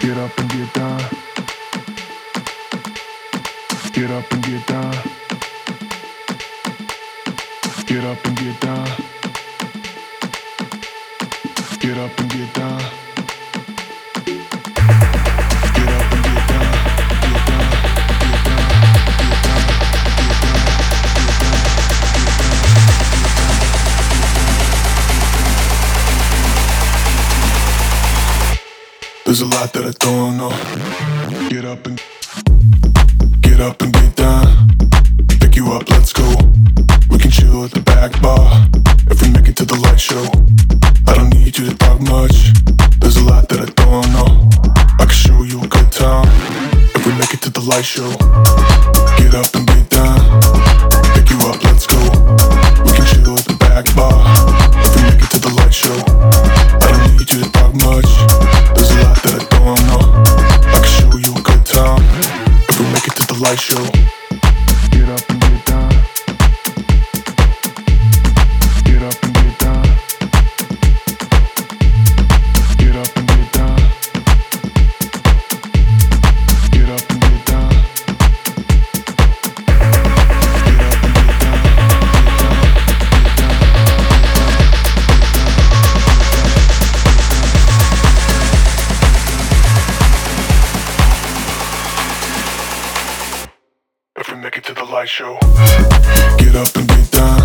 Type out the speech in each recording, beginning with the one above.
Get up and get down. Get up and get down. Get up and get down. There's a lot that I don't know. Get up and get up and get down. Pick you up, let's go. We can chill at the back bar if we make it to the light show. I don't need you to talk much. There's a lot that I don't know. I can show you a good time if we make it to the light show. Make it to show. Get up We make it to the light show, get up and get down.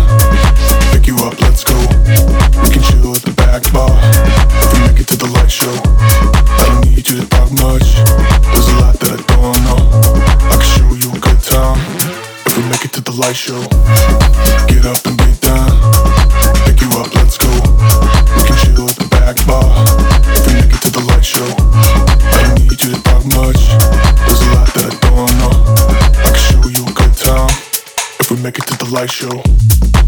Pick you up, let's go. We can chill at the back bar. If we make it to the light show, I don't need you to talk much. There's a lot that I don't know. I can show you a good time. If we make it to the light show, get up and get make it to the light show.